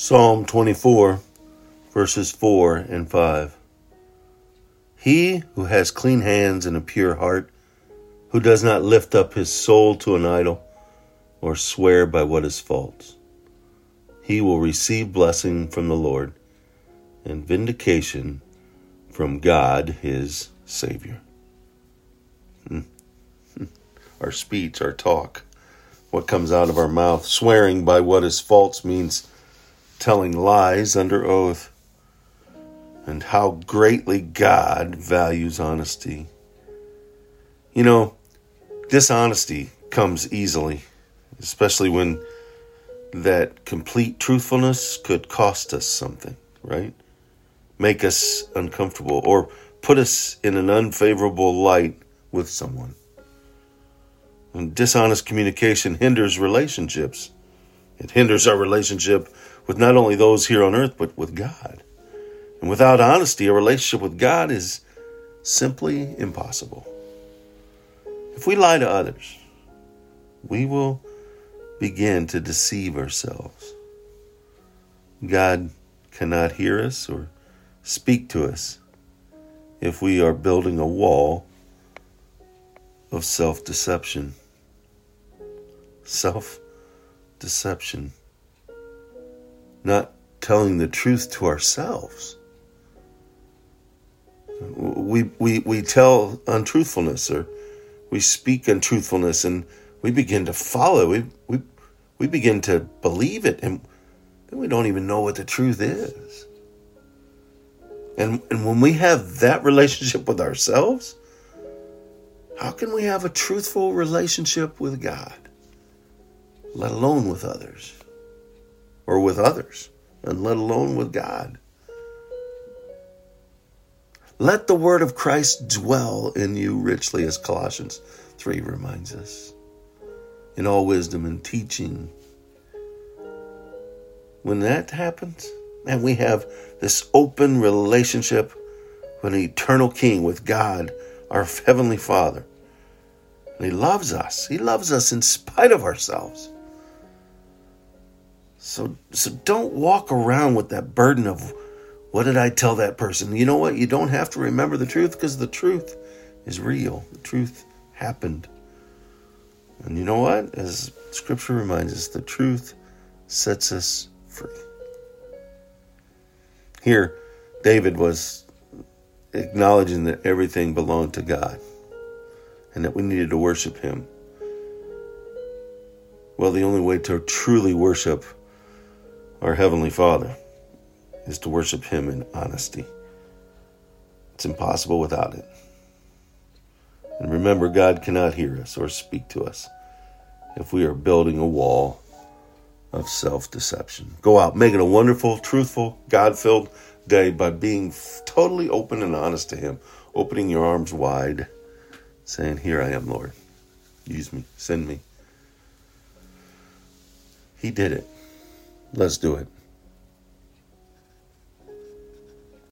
Psalm 24, verses 4 and 5. He who has clean hands and a pure heart, who does not lift up his soul to an idol or swear by what is false, he will receive blessing from the Lord and vindication from God his Savior. Hmm. Our speech, our talk, what comes out of our mouth, swearing by what is false means telling lies under oath, and how greatly God values honesty. You know, dishonesty comes easily, especially when that complete truthfulness could cost us something, right? Make us uncomfortable or put us in an unfavorable light with someone. And dishonest communication hinders relationships. It hinders our relationship with not only those here on earth, but with God. And without honesty, a relationship with God is simply impossible. If we lie to others, we will begin to deceive ourselves. God cannot hear us or speak to us if we are building a wall of self deception. Self deception not telling the truth to ourselves. We, we, we tell untruthfulness or we speak untruthfulness and we begin to follow. We, we, we begin to believe it and then we don't even know what the truth is. And, and when we have that relationship with ourselves, how can we have a truthful relationship with God, let alone with others? or with others, and let alone with God. Let the word of Christ dwell in you richly, as Colossians 3 reminds us, in all wisdom and teaching. When that happens, and we have this open relationship with an eternal King, with God, our Heavenly Father. And He loves us. He loves us in spite of ourselves. So so don't walk around with that burden of what did I tell that person? You know what? You don't have to remember the truth because the truth is real. The truth happened. And you know what? As scripture reminds us, the truth sets us free. Here, David was acknowledging that everything belonged to God and that we needed to worship Him. Well, the only way to truly worship our Heavenly Father is to worship Him in honesty. It's impossible without it. And remember, God cannot hear us or speak to us if we are building a wall of self deception. Go out, make it a wonderful, truthful, God filled day by being totally open and honest to Him, opening your arms wide, saying, Here I am, Lord. Use me, send me. He did it. Let's do it.